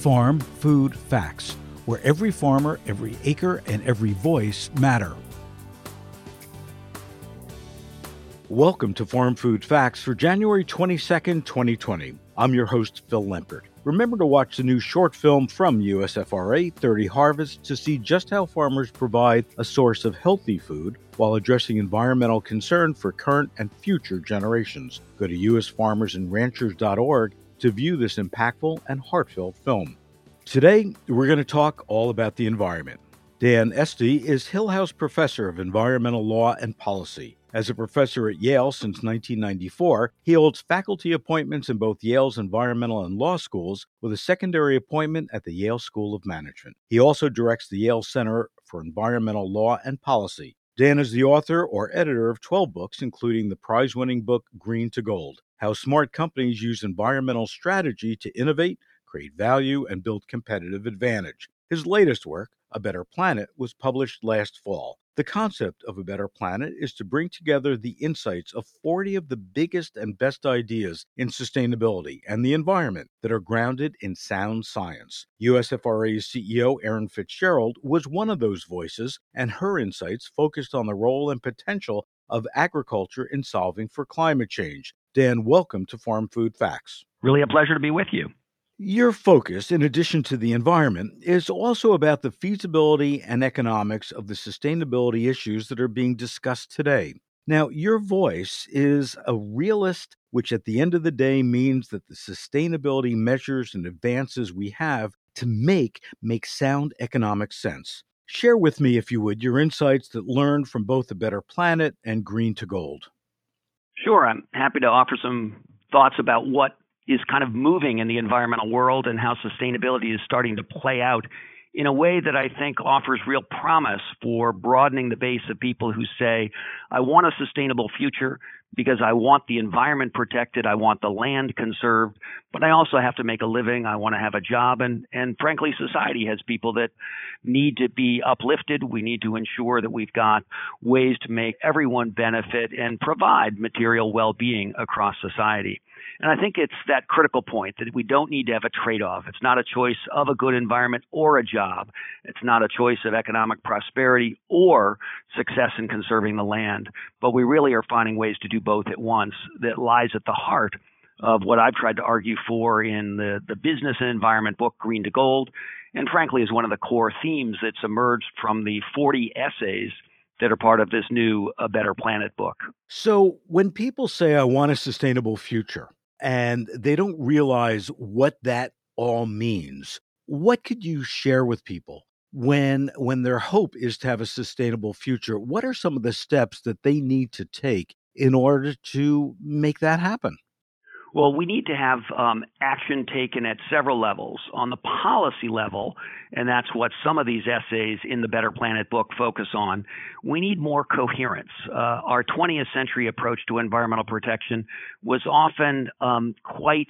Farm Food Facts, where every farmer, every acre, and every voice matter. Welcome to Farm Food Facts for January 22nd, 2020. I'm your host, Phil Lempert. Remember to watch the new short film from USFRA, 30 Harvests, to see just how farmers provide a source of healthy food while addressing environmental concern for current and future generations. Go to usfarmersandranchers.org to view this impactful and heartfelt film. Today, we're going to talk all about the environment. Dan Esty is Hillhouse Professor of Environmental Law and Policy. As a professor at Yale since 1994, he holds faculty appointments in both Yale's environmental and law schools, with a secondary appointment at the Yale School of Management. He also directs the Yale Center for Environmental Law and Policy. Dan is the author or editor of 12 books, including the prize winning book Green to Gold How Smart Companies Use Environmental Strategy to Innovate, Create Value, and Build Competitive Advantage. His latest work, A Better Planet, was published last fall. The concept of a better planet is to bring together the insights of 40 of the biggest and best ideas in sustainability and the environment that are grounded in sound science. USFRA's CEO Erin Fitzgerald was one of those voices, and her insights focused on the role and potential of agriculture in solving for climate change. Dan, welcome to Farm Food Facts. Really a pleasure to be with you. Your focus, in addition to the environment, is also about the feasibility and economics of the sustainability issues that are being discussed today. Now, your voice is a realist, which at the end of the day means that the sustainability measures and advances we have to make make sound economic sense. Share with me, if you would, your insights that learned from both The Better Planet and Green to Gold. Sure, I'm happy to offer some thoughts about what is kind of moving in the environmental world and how sustainability is starting to play out in a way that I think offers real promise for broadening the base of people who say, I want a sustainable future because I want the environment protected, I want the land conserved, but I also have to make a living, I want to have a job and and frankly society has people that need to be uplifted. We need to ensure that we've got ways to make everyone benefit and provide material well-being across society. And I think it's that critical point that we don't need to have a trade off. It's not a choice of a good environment or a job. It's not a choice of economic prosperity or success in conserving the land. But we really are finding ways to do both at once that lies at the heart of what I've tried to argue for in the, the business and environment book, Green to Gold, and frankly is one of the core themes that's emerged from the 40 essays that are part of this new A Better Planet book. So, when people say, I want a sustainable future, and they don't realize what that all means. What could you share with people when when their hope is to have a sustainable future? What are some of the steps that they need to take in order to make that happen? Well, we need to have um, action taken at several levels. On the policy level, and that's what some of these essays in the Better Planet book focus on, we need more coherence. Uh, our 20th century approach to environmental protection was often um, quite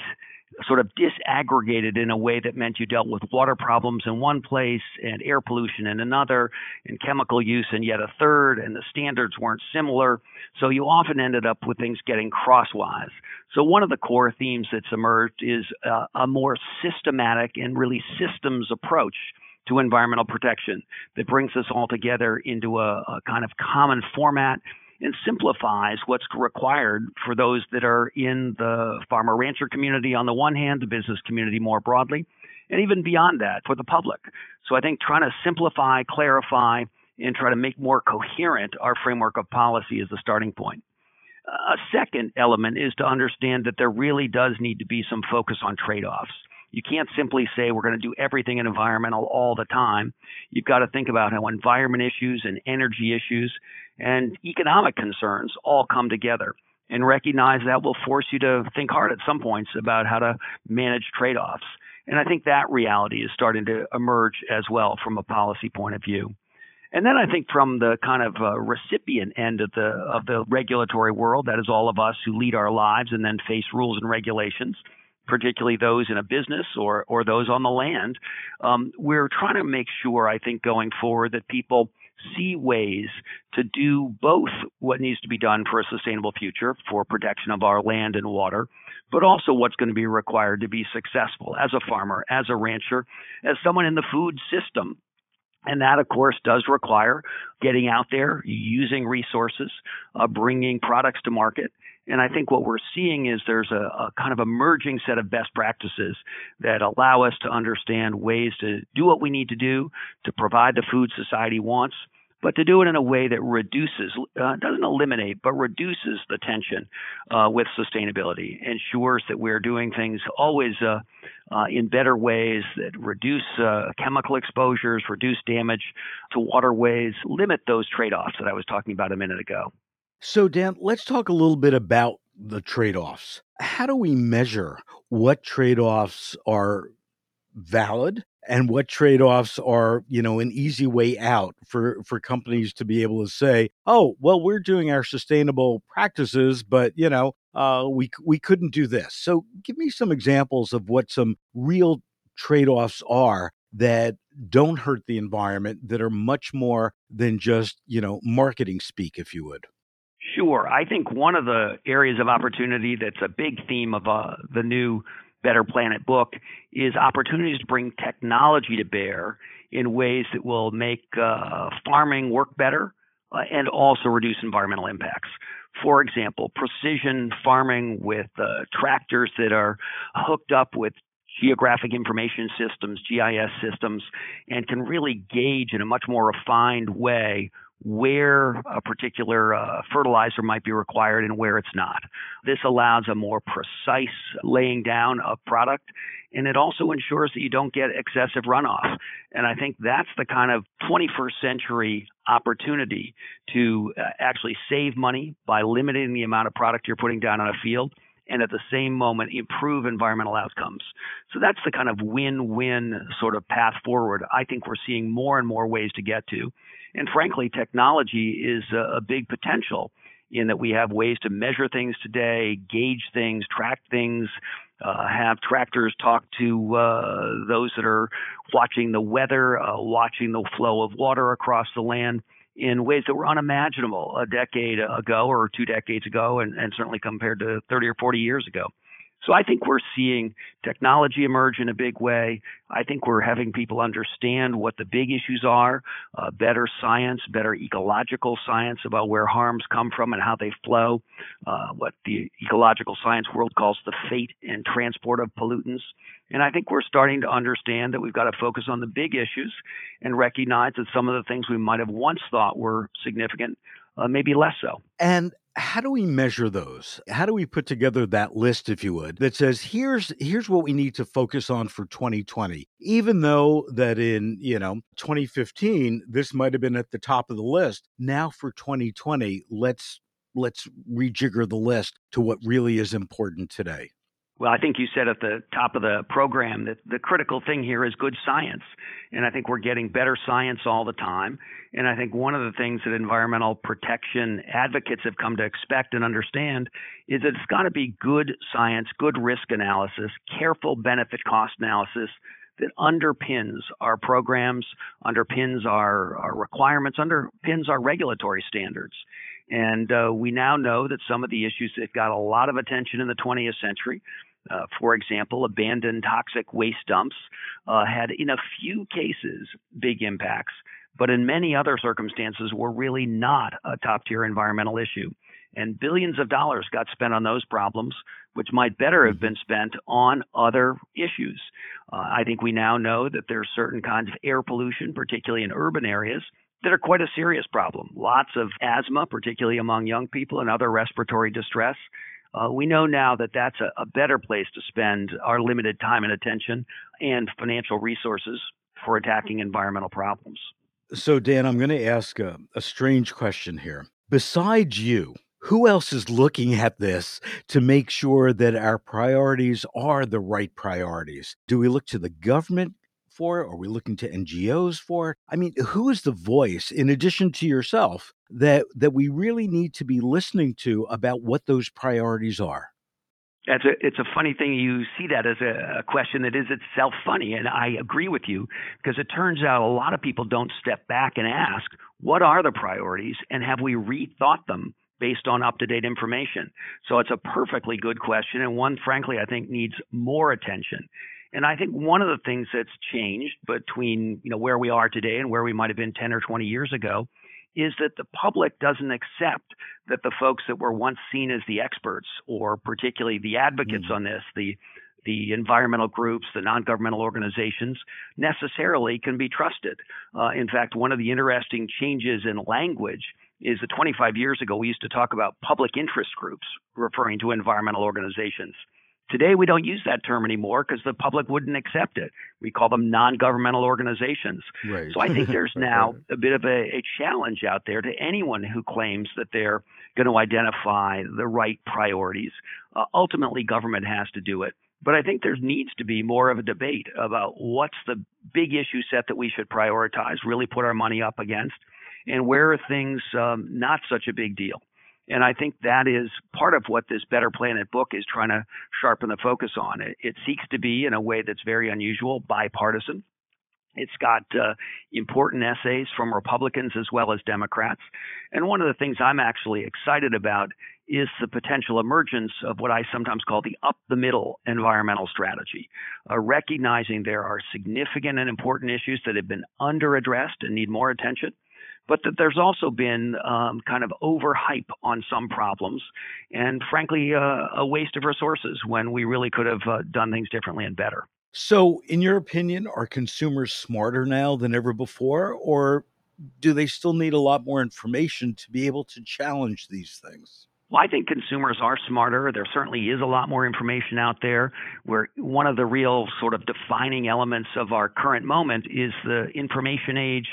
sort of disaggregated in a way that meant you dealt with water problems in one place and air pollution in another and chemical use in yet a third and the standards weren't similar. So you often ended up with things getting crosswise. So one of the core themes that's emerged is uh, a more systematic and really systems approach to environmental protection that brings us all together into a, a kind of common format and simplifies what's required for those that are in the farmer rancher community on the one hand, the business community more broadly, and even beyond that for the public. So I think trying to simplify, clarify, and try to make more coherent our framework of policy is the starting point. A second element is to understand that there really does need to be some focus on trade offs. You can't simply say we're going to do everything in environmental all the time. You've got to think about how environment issues and energy issues and economic concerns all come together and recognize that will force you to think hard at some points about how to manage trade offs. And I think that reality is starting to emerge as well from a policy point of view. And then I think from the kind of uh, recipient end of the of the regulatory world, that is all of us who lead our lives and then face rules and regulations particularly those in a business or or those on the land. Um, we're trying to make sure, I think, going forward, that people see ways to do both what needs to be done for a sustainable future for protection of our land and water, but also what's going to be required to be successful as a farmer, as a rancher, as someone in the food system. And that, of course, does require getting out there, using resources, uh, bringing products to market. And I think what we're seeing is there's a, a, kind of emerging set of best practices that allow us to understand ways to do what we need to do to provide the food society wants but to do it in a way that reduces, uh, doesn't eliminate, but reduces the tension uh, with sustainability, ensures that we're doing things always uh, uh in better ways that reduce uh, chemical exposures, reduce damage to waterways, limit those trade offs that I was talking about a minute ago. So, Dan, let's talk a little bit about the trade offs. How do we measure what trade offs are valid and what trade-offs are you know an easy way out for for companies to be able to say oh well we're doing our sustainable practices but you know uh, we we couldn't do this so give me some examples of what some real trade-offs are that don't hurt the environment that are much more than just you know marketing speak if you would Sure. I think one of the areas of opportunity that's a big theme of uh, the new Better Planet book is opportunities to bring technology to bear in ways that will make uh, farming work better uh, and also reduce environmental impacts. For example, precision farming with uh, tractors that are hooked up with geographic information systems, GIS systems, and can really gauge in a much more refined way where a particular uh, fertilizer might be required and where it's not. This allows a more precise laying down of product and it also ensures that you don't get excessive runoff. And I think that's the kind of 21st century opportunity to uh, actually save money by limiting the amount of product you're putting down on a field and at the same moment improve environmental outcomes. So that's the kind of win win sort of path forward I think we're seeing more and more ways to get to. And frankly, technology is a, a big potential in that we have ways to measure things today, gauge things, track things, uh, have tractors talk to uh, those that are watching the weather, uh, watching the flow of water across the land in ways that were unimaginable a decade ago or two decades ago, and, and certainly compared to 30 or 40 years ago. So I think we're seeing technology emerge in a big way. I think we're having people understand what the big issues are, uh, better science, better ecological science about where harms come from and how they flow, uh, what the ecological science world calls the fate and transport of pollutants. And I think we're starting to understand that we've got to focus on the big issues and recognize that some of the things we might have once thought were significant uh, maybe less so. And how do we measure those? How do we put together that list if you would that says here's here's what we need to focus on for 2020 even though that in you know 2015 this might have been at the top of the list now for 2020 let's let's rejigger the list to what really is important today well, I think you said at the top of the program that the critical thing here is good science. And I think we're getting better science all the time. And I think one of the things that environmental protection advocates have come to expect and understand is that it's got to be good science, good risk analysis, careful benefit cost analysis that underpins our programs, underpins our, our requirements, underpins our regulatory standards. And uh, we now know that some of the issues that got a lot of attention in the 20th century uh, for example, abandoned toxic waste dumps uh, had, in a few cases, big impacts, but in many other circumstances were really not a top tier environmental issue. And billions of dollars got spent on those problems, which might better have mm-hmm. been spent on other issues. Uh, I think we now know that there are certain kinds of air pollution, particularly in urban areas, that are quite a serious problem. Lots of asthma, particularly among young people, and other respiratory distress. Uh, we know now that that's a, a better place to spend our limited time and attention and financial resources for attacking environmental problems. So, Dan, I'm going to ask a, a strange question here. Besides you, who else is looking at this to make sure that our priorities are the right priorities? Do we look to the government? For it? Are we looking to NGOs for it? I mean, who is the voice, in addition to yourself, that that we really need to be listening to about what those priorities are? It's a, it's a funny thing. You see that as a, a question that is itself funny. And I agree with you because it turns out a lot of people don't step back and ask, what are the priorities and have we rethought them based on up to date information? So it's a perfectly good question, and one, frankly, I think needs more attention. And I think one of the things that's changed between you know where we are today and where we might have been 10 or 20 years ago is that the public doesn't accept that the folks that were once seen as the experts or particularly the advocates mm-hmm. on this, the the environmental groups, the non-governmental organizations, necessarily can be trusted. Uh, in fact, one of the interesting changes in language is that 25 years ago we used to talk about public interest groups, referring to environmental organizations. Today, we don't use that term anymore because the public wouldn't accept it. We call them non governmental organizations. Right. So I think there's now a bit of a, a, challenge out there to anyone who claims that they're going to identify the right priorities. Uh, ultimately, government has to do it. But I think there needs to be more of a debate about what's the big issue set that we should prioritize, really put our money up against, and where are things um, not such a big deal. And I think that is part of what this Better Planet book is trying to sharpen the focus on. It, it seeks to be, in a way that's very unusual, bipartisan. It's got uh, important essays from Republicans as well as Democrats. And one of the things I'm actually excited about is the potential emergence of what I sometimes call the up the middle environmental strategy, uh, recognizing there are significant and important issues that have been under addressed and need more attention but that there's also been um, kind of overhype on some problems, and frankly, uh, a waste of resources when we really could have uh, done things differently and better. So, in your opinion, are consumers smarter now than ever before, or do they still need a lot more information to be able to challenge these things? Well, I think consumers are smarter. There certainly is a lot more information out there. Where one of the real sort of defining elements of our current moment is the information age,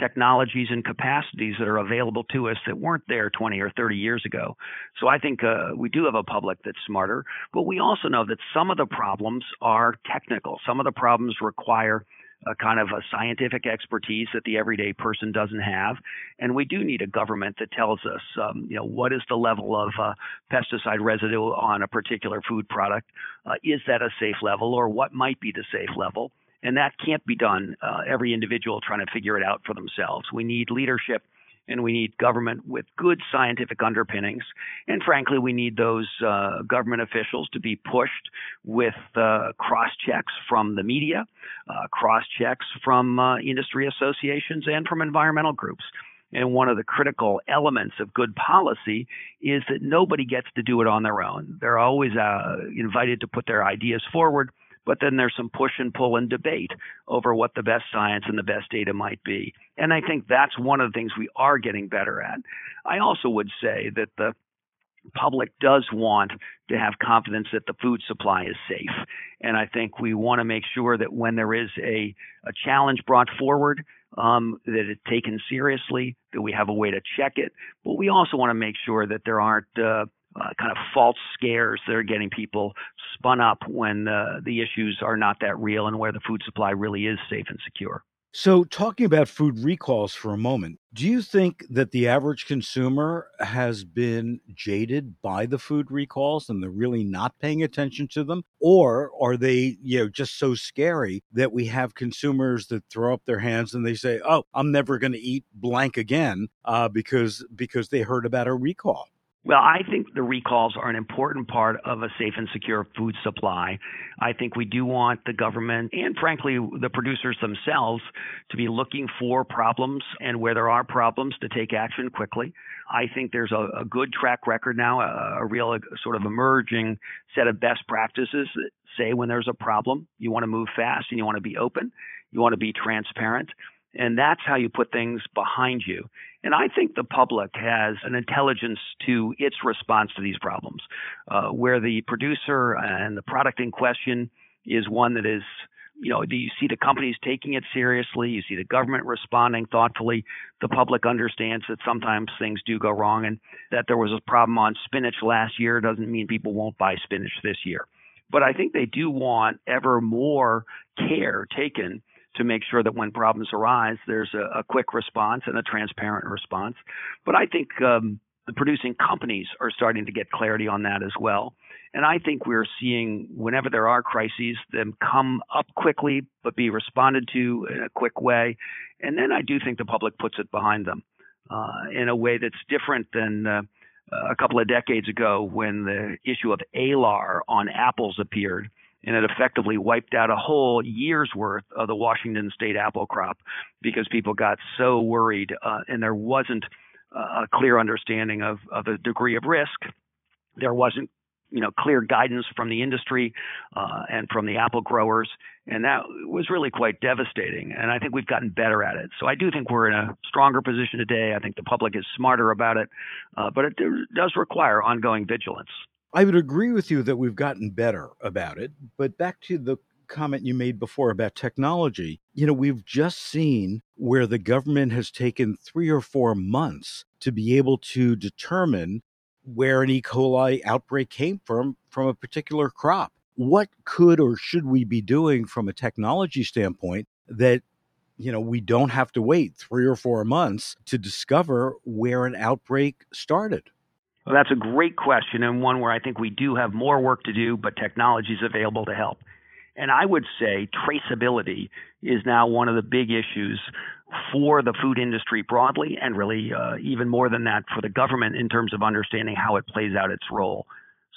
technologies, and capacities that are available to us that weren't there 20 or 30 years ago. So I think uh, we do have a public that's smarter, but we also know that some of the problems are technical. Some of the problems require a kind of a scientific expertise that the everyday person doesn't have. And we do need a government that tells us, um, you know, what is the level of uh, pesticide residue on a particular food product? Uh, is that a safe level, or what might be the safe level? And that can't be done. Uh, every individual trying to figure it out for themselves. We need leadership and we need government with good scientific underpinnings. And frankly, we need those uh, government officials to be pushed with uh, cross checks from the media, uh, cross checks from uh, industry associations, and from environmental groups. And one of the critical elements of good policy is that nobody gets to do it on their own. They're always uh, invited to put their ideas forward but then there's some push and pull and debate over what the best science and the best data might be. And I think that's one of the things we are getting better at. I also would say that the public does want to have confidence that the food supply is safe. And I think we want to make sure that when there is a, a challenge brought forward, um, that it's taken seriously, that we have a way to check it. But we also want to make sure that there aren't uh, uh, kind of false scares that are getting people spun up when uh, the issues are not that real and where the food supply really is safe and secure. So, talking about food recalls for a moment, do you think that the average consumer has been jaded by the food recalls and they're really not paying attention to them? Or are they, you know, just so scary that we have consumers that throw up their hands and they say, "Oh, I'm never going to eat blank again," uh, because because they heard about a recall? Well, I think the recalls are an important part of a safe and secure food supply. I think we do want the government and, frankly, the producers themselves to be looking for problems and where there are problems to take action quickly. I think there's a, a good track record now, a, a real a, sort of emerging set of best practices that say when there's a problem, you want to move fast and you want to be open, you want to be transparent. And that's how you put things behind you. And I think the public has an intelligence to its response to these problems, uh, where the producer and the product in question is one that is, you know, do you see the companies taking it seriously, you see the government responding thoughtfully. The public understands that sometimes things do go wrong, and that there was a problem on spinach last year doesn't mean people won't buy spinach this year. But I think they do want ever more care taken to make sure that when problems arise, there's a, a quick response and a transparent response. But I think um, the producing companies are starting to get clarity on that as well. And I think we're seeing whenever there are crises, them come up quickly, but be responded to in a quick way. And then I do think the public puts it behind them uh, in a way that's different than uh, a couple of decades ago when the issue of Alar on apples appeared and it effectively wiped out a whole year's worth of the Washington state apple crop because people got so worried uh, and there wasn't a clear understanding of, of the degree of risk. There wasn't you know clear guidance from the industry uh, and from the apple growers, and that was really quite devastating. And I think we've gotten better at it. So I do think we're in a stronger position today. I think the public is smarter about it, uh, but it does require ongoing vigilance. I would agree with you that we've gotten better about it. But back to the comment you made before about technology, you know, we've just seen where the government has taken three or four months to be able to determine where an E. coli outbreak came from from a particular crop. What could or should we be doing from a technology standpoint that you know we don't have to wait 3 or 4 months to discover where an outbreak started? Well, that's a great question and one where I think we do have more work to do, but technology is available to help. And I would say traceability is now one of the big issues for the food industry broadly, and really uh, even more than that for the government in terms of understanding how it plays out its role.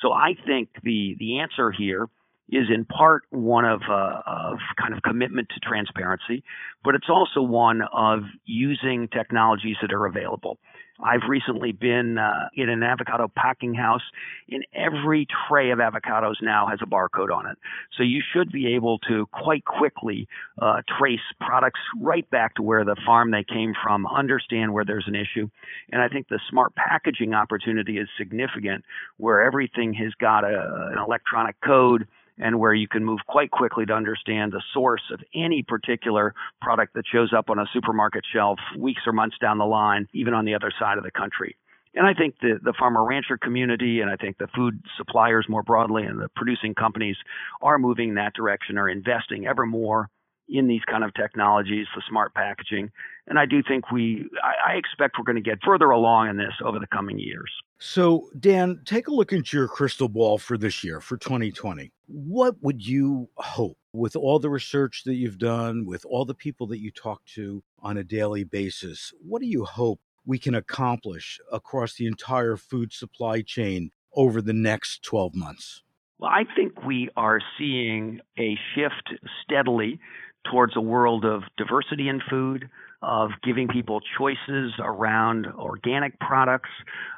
So I think the the answer here is in part one of uh, of kind of commitment to transparency, but it's also one of using technologies that are available. I've recently been uh, in an avocado packing house. and every tray of avocados now has a barcode on it. So you should be able to quite quickly uh, trace products right back to where the farm they came from, understand where there's an issue. And I think the smart packaging opportunity is significant where everything has got a, an electronic code and where you can move quite quickly to understand the source of any particular product that shows up on a supermarket shelf weeks or months down the line, even on the other side of the country. And I think the, the farmer rancher community and I think the food suppliers more broadly and the producing companies are moving in that direction, are investing ever more in these kind of technologies, the smart packaging. And I do think we, I, I expect we're going to get further along in this over the coming years. So, Dan, take a look into your crystal ball for this year, for 2020. What would you hope with all the research that you've done, with all the people that you talk to on a daily basis? What do you hope we can accomplish across the entire food supply chain over the next 12 months? Well, I think we are seeing a shift steadily towards a world of diversity in food, of giving people choices around organic products,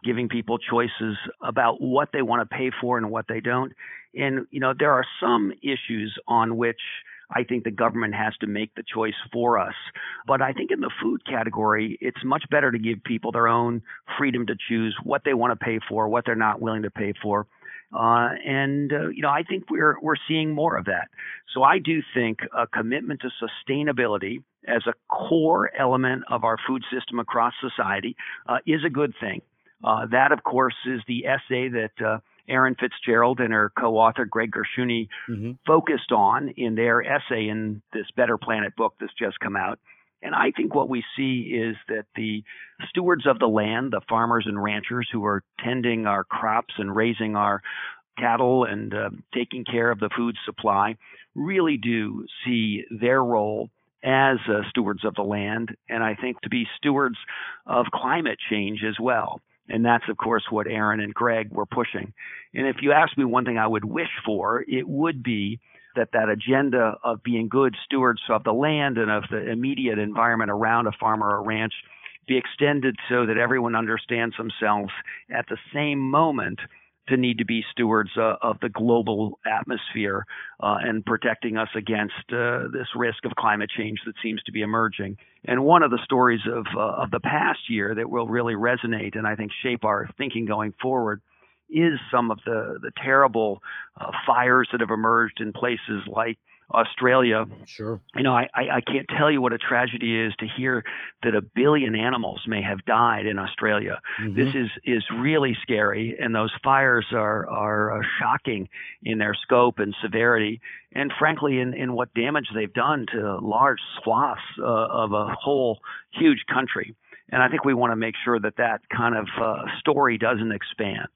giving people choices about what they want to pay for and what they don't. And, you know, there are some issues on which I think the government has to make the choice for us. But I think in the food category, it's much better to give people their own freedom to choose what they want to pay for, what they're not willing to pay for. Uh, and uh, you know, I think we're we're seeing more of that. So I do think a commitment to sustainability as a core element of our food system across society uh, is a good thing. Uh, that, of course, is the essay that uh, Erin Fitzgerald and her co-author Greg Gershuni mm-hmm. focused on in their essay in this Better Planet book that's just come out. And I think what we see is that the stewards of the land, the farmers and ranchers who are tending our crops and raising our cattle and uh, taking care of the food supply, really do see their role as uh, stewards of the land, and I think to be stewards of climate change as well. And that's, of course, what Erin and Greg were pushing. And if you ask me one thing I would wish for, it would be that that agenda of being good stewards of the land and of the immediate environment around a farm or a ranch be extended so that everyone understands themselves at the same moment to need to be stewards uh, of the global atmosphere uh, and protecting us against uh, this risk of climate change that seems to be emerging. And one of the stories of uh, of the past year that will really resonate and I think shape our thinking going forward is some of the the terrible uh, fires that have emerged in places like Australia. Sure. You know, I, I can't tell you what a tragedy is to hear that a billion animals may have died in Australia. Mm-hmm. This is is really scary, and those fires are are uh, shocking in their scope and severity, and frankly, in in what damage they've done to large swaths uh, of a whole huge country. And I think we want to make sure that that kind of uh, story doesn't expand.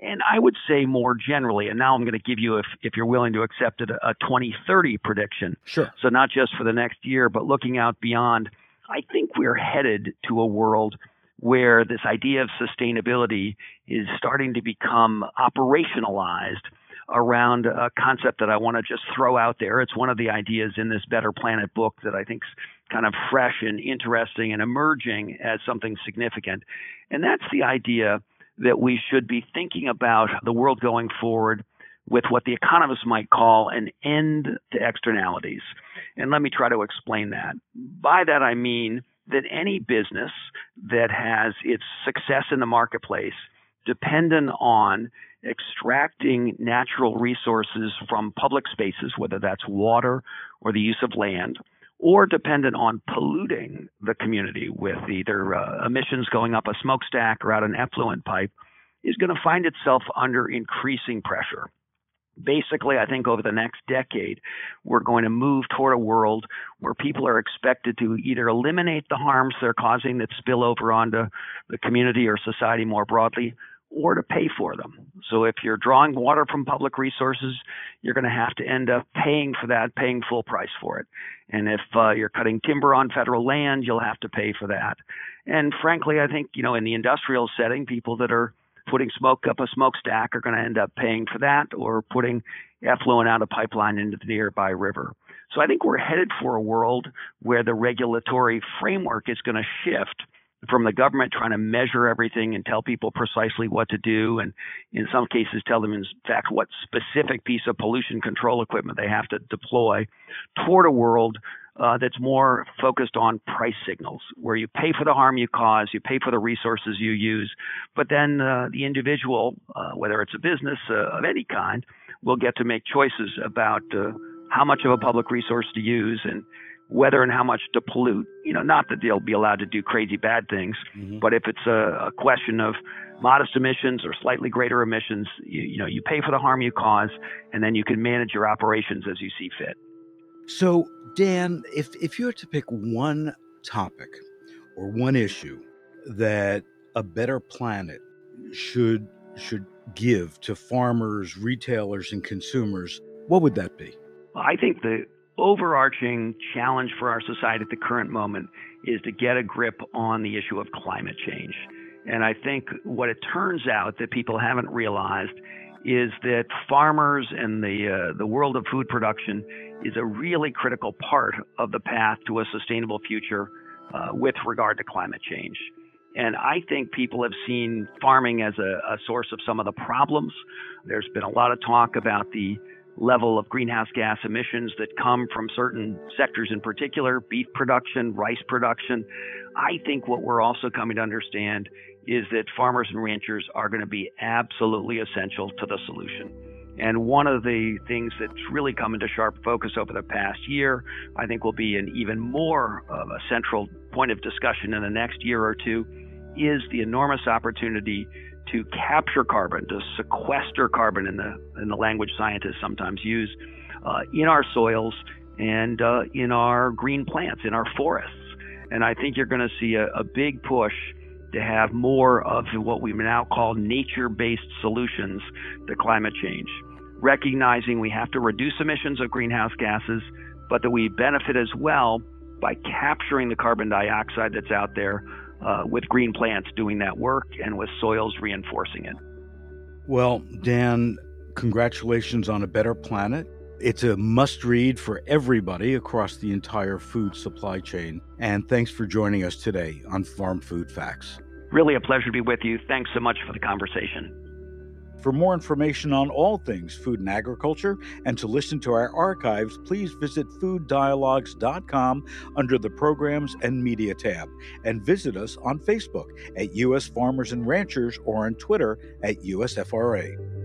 And I would say more generally, and now I'm going to give you, if, if you're willing to accept it, a 2030 prediction. Sure. So not just for the next year, but looking out beyond, I think we're headed to a world where this idea of sustainability is starting to become operationalized around a concept that I want to just throw out there. It's one of the ideas in this Better Planet book that I think's kind of fresh and interesting and emerging as something significant. And that's the idea that we should be thinking about the world going forward with what the economists might call an end to externalities. And let me try to explain that. By that I mean that any business that has its success in the marketplace dependent on extracting natural resources from public spaces, whether that's water or the use of land, or dependent on polluting the community with either uh, emissions going up a smokestack or out an effluent pipe, is going to find itself under increasing pressure. Basically, I think over the next decade, we're going to move toward a world where people are expected to either eliminate the harms they're causing that spill over onto the community or society more broadly, or to pay for them. So if you're drawing water from public resources, you're going to have to end up paying for that, paying full price for it. And if uh, you're cutting timber on federal land, you'll have to pay for that. And frankly, I think, you know, in the industrial setting, people that are putting smoke up a smokestack are going to end up paying for that or putting effluent out of a pipeline into the nearby river. So I think we're headed for a world where the regulatory framework is going to shift from the government trying to measure everything and tell people precisely what to do, and in some cases tell them, in fact, what specific piece of pollution control equipment they have to deploy, toward a world uh, that's more focused on price signals, where you pay for the harm you cause, you pay for the resources you use, but then uh, the individual, uh, whether it's a business uh, of any kind, will get to make choices about uh, how much of a public resource to use and whether and how much to pollute. You know, not that they'll be allowed to do crazy bad things, mm-hmm. but if it's a, a, question of modest emissions or slightly greater emissions, you, you know, you pay for the harm you cause, and then you can manage your operations as you see fit. So, Dan, if if you were to pick one topic or one issue that a better planet should should give to farmers, retailers, and consumers, what would that be? I think the overarching challenge for our society at the current moment is to get a grip on the issue of climate change. And I think what it turns out that people haven't realized is that farmers and the uh, the world of food production is a really critical part of the path to a sustainable future uh, with regard to climate change. And I think people have seen farming as a, a source of some of the problems. There's been a lot of talk about the level of greenhouse gas emissions that come from certain sectors in particular, beef production, rice production. I think what we're also coming to understand is that farmers and ranchers are going to be absolutely essential to the solution. And one of the things that's really come into sharp focus over the past year, I think will be an even more of a central point of discussion in the next year or two, is the enormous opportunity to capture carbon, to sequester carbon in the in the language scientists sometimes use uh, in our soils and uh, in our green plants, in our forests. And I think you're going to see a, a big push to have more of what we now call nature-based solutions to climate change, recognizing we have to reduce emissions of greenhouse gases, but that we benefit as well by capturing the carbon dioxide that's out there uh, with green plants doing that work and with soils reinforcing it. Well, Dan, congratulations on a better planet. It's a must read for everybody across the entire food supply chain. And thanks for joining us today on Farm Food Facts. Really a pleasure to be with you. Thanks so much for the conversation. For more information on all things food and agriculture and to listen to our archives, please visit fooddialogues.com under the Programs and Media tab and visit us on Facebook at U.S. Farmers and Ranchers or on Twitter at USFRA.